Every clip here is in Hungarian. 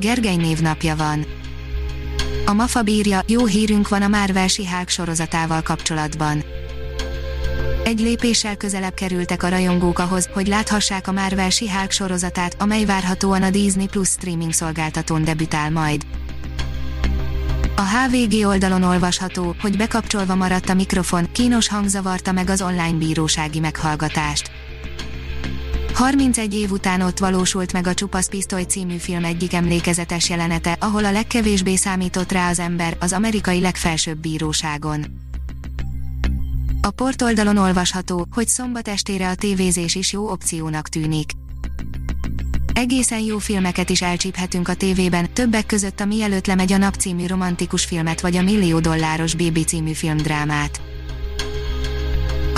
Gergely névnapja van. A MAFA bírja, jó hírünk van a Marvel Hulk sorozatával kapcsolatban. Egy lépéssel közelebb kerültek a rajongók ahhoz, hogy láthassák a Marvel Hulk sorozatát, amely várhatóan a Disney Plus streaming szolgáltatón debütál majd. A HVG oldalon olvasható, hogy bekapcsolva maradt a mikrofon, kínos hang zavarta meg az online bírósági meghallgatást. 31 év után ott valósult meg a Csupasz Pisztoly című film egyik emlékezetes jelenete, ahol a legkevésbé számított rá az ember az amerikai legfelsőbb bíróságon. A portoldalon olvasható, hogy szombat estére a tévézés is jó opciónak tűnik. Egészen jó filmeket is elcsíphetünk a tévében, többek között a Mielőtt lemegy a nap című romantikus filmet vagy a Millió dolláros Baby című filmdrámát.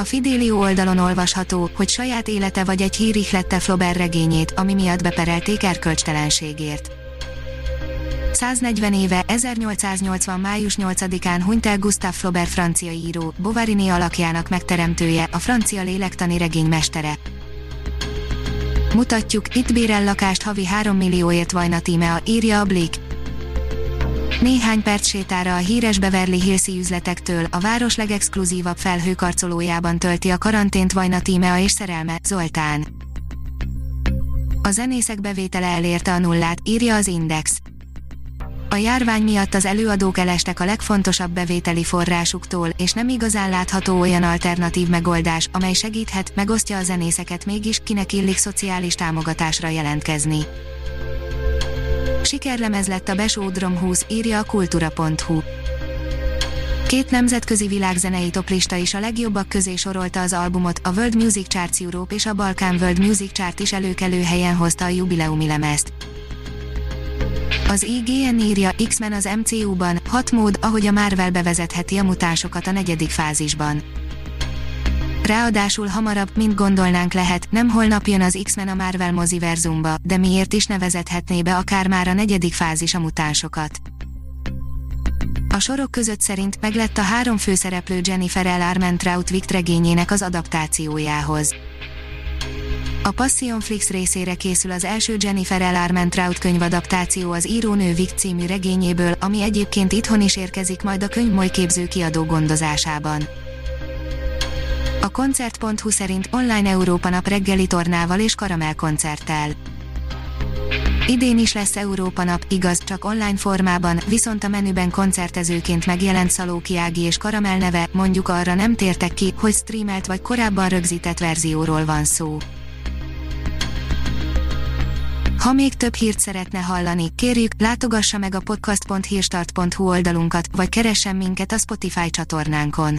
A Fidelio oldalon olvasható, hogy saját élete vagy egy hír ihlette Flaubert regényét, ami miatt beperelték erkölcstelenségért. 140 éve, 1880. május 8-án hunyt el Gustave Flaubert francia író, Bovariné alakjának megteremtője, a francia lélektani regény mestere. Mutatjuk, itt bérel lakást havi 3 millióért Vajna Tímea, írja a Blick. Néhány perc sétára a híres Beverly Hills üzletektől a város legexkluzívabb felhőkarcolójában tölti a karantént Vajna Tímea és szerelme, Zoltán. A zenészek bevétele elérte a nullát, írja az Index. A járvány miatt az előadók elestek a legfontosabb bevételi forrásuktól, és nem igazán látható olyan alternatív megoldás, amely segíthet, megosztja a zenészeket mégis, kinek illik szociális támogatásra jelentkezni. Sikerlemez lett a Besódrom 20, írja a kultura.hu. Két nemzetközi világzenei toplista is a legjobbak közé sorolta az albumot, a World Music Charts Europe és a Balkán World Music Chart is előkelő helyen hozta a jubileumi lemezt. Az IGN írja, X-Men az MCU-ban, hat mód, ahogy a Marvel bevezetheti a mutásokat a negyedik fázisban. Ráadásul hamarabb, mint gondolnánk lehet, nem holnap jön az X-Men a Marvel moziverzumba, de miért is nevezethetné be akár már a negyedik fázis a mutánsokat. A sorok között szerint meglett a három főszereplő Jennifer L. Armentrout Vict regényének az adaptációjához. A Passionflix részére készül az első Jennifer L. Armentrout könyvadaptáció az írónő Vic című regényéből, ami egyébként itthon is érkezik majd a könyvmoly képző kiadó gondozásában. A koncert.hu szerint online Európa nap reggeli tornával és karamell koncerttel. Idén is lesz Európa nap, igaz, csak online formában, viszont a menüben koncertezőként megjelent Szalóki Ági és Karamell neve, mondjuk arra nem tértek ki, hogy streamelt vagy korábban rögzített verzióról van szó. Ha még több hírt szeretne hallani, kérjük, látogassa meg a podcast.hírstart.hu oldalunkat, vagy keressen minket a Spotify csatornánkon.